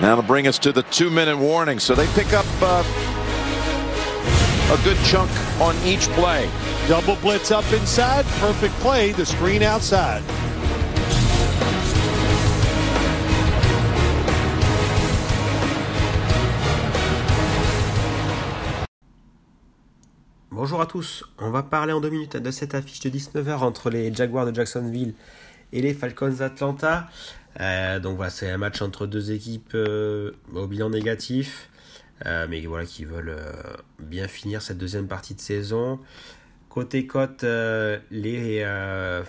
That'll bring us to the two-minute warning. So they pick up uh, a good chunk on each play. Double blitz up inside. Perfect play. The screen outside. Bonjour à tous, on va parler en deux minutes de cette affiche de 19h entre les Jaguars de Jacksonville et les Falcons d'Atlanta. Euh, donc voilà, c'est un match entre deux équipes euh, au bilan négatif, euh, mais voilà, qui veulent bien finir cette deuxième partie de saison. Côté cote, les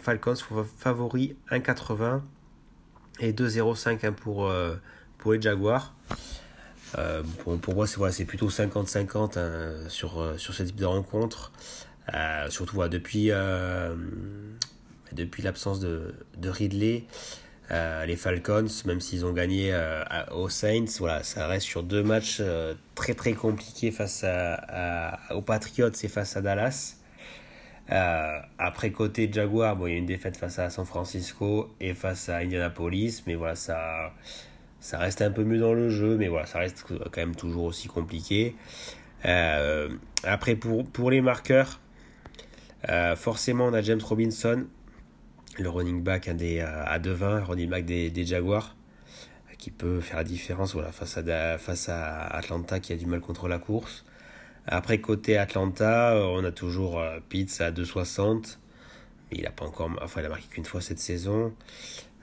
Falcons favoris 1,80 et 2,05 hein, pour, pour les Jaguars. Euh, pour, moi, c'est voilà, plutôt 50-50 hein, sur, sur ce type de rencontre. Surtout voilà, depuis, depuis l'absence de, de Ridley, les Falcons, même s'ils ont gagné aux Saints, voilà, ça reste sur deux matchs très très compliqués face aux Patriots et face à Dallas. après côté Jaguar, bon, il y a une défaite face à San Francisco et face à Indianapolis, mais voilà, ça ça reste un peu mieux dans le jeu, mais voilà, ça reste quand même toujours aussi compliqué. Euh, après, pour, pour les marqueurs, euh, forcément, on a James Robinson, le running back des, euh, à 2-20, running back des, des, Jaguars, qui peut faire la différence voilà, face, à, face à Atlanta qui a du mal contre la course. Après, côté Atlanta, on a toujours Pitts à 2,60, mais il a pas encore, enfin, il a marqué qu'une fois cette saison.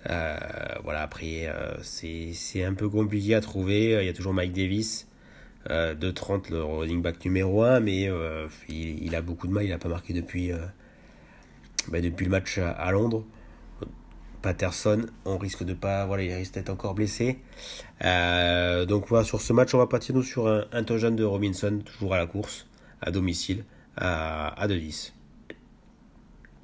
Euh, voilà, après, euh, c'est un peu compliqué à trouver. Il y a toujours Mike Davis, euh, de 30, le running back numéro 1, mais il, a beaucoup de mal. Il n'a pas marqué depuis, bah, depuis le match à, Londres. Patterson, on risque de pas, voilà, il risque d'être encore blessé. donc voilà, sur ce match, on va partir nous sur un, un de Robinson, toujours à la course, à domicile, à, à 2-10.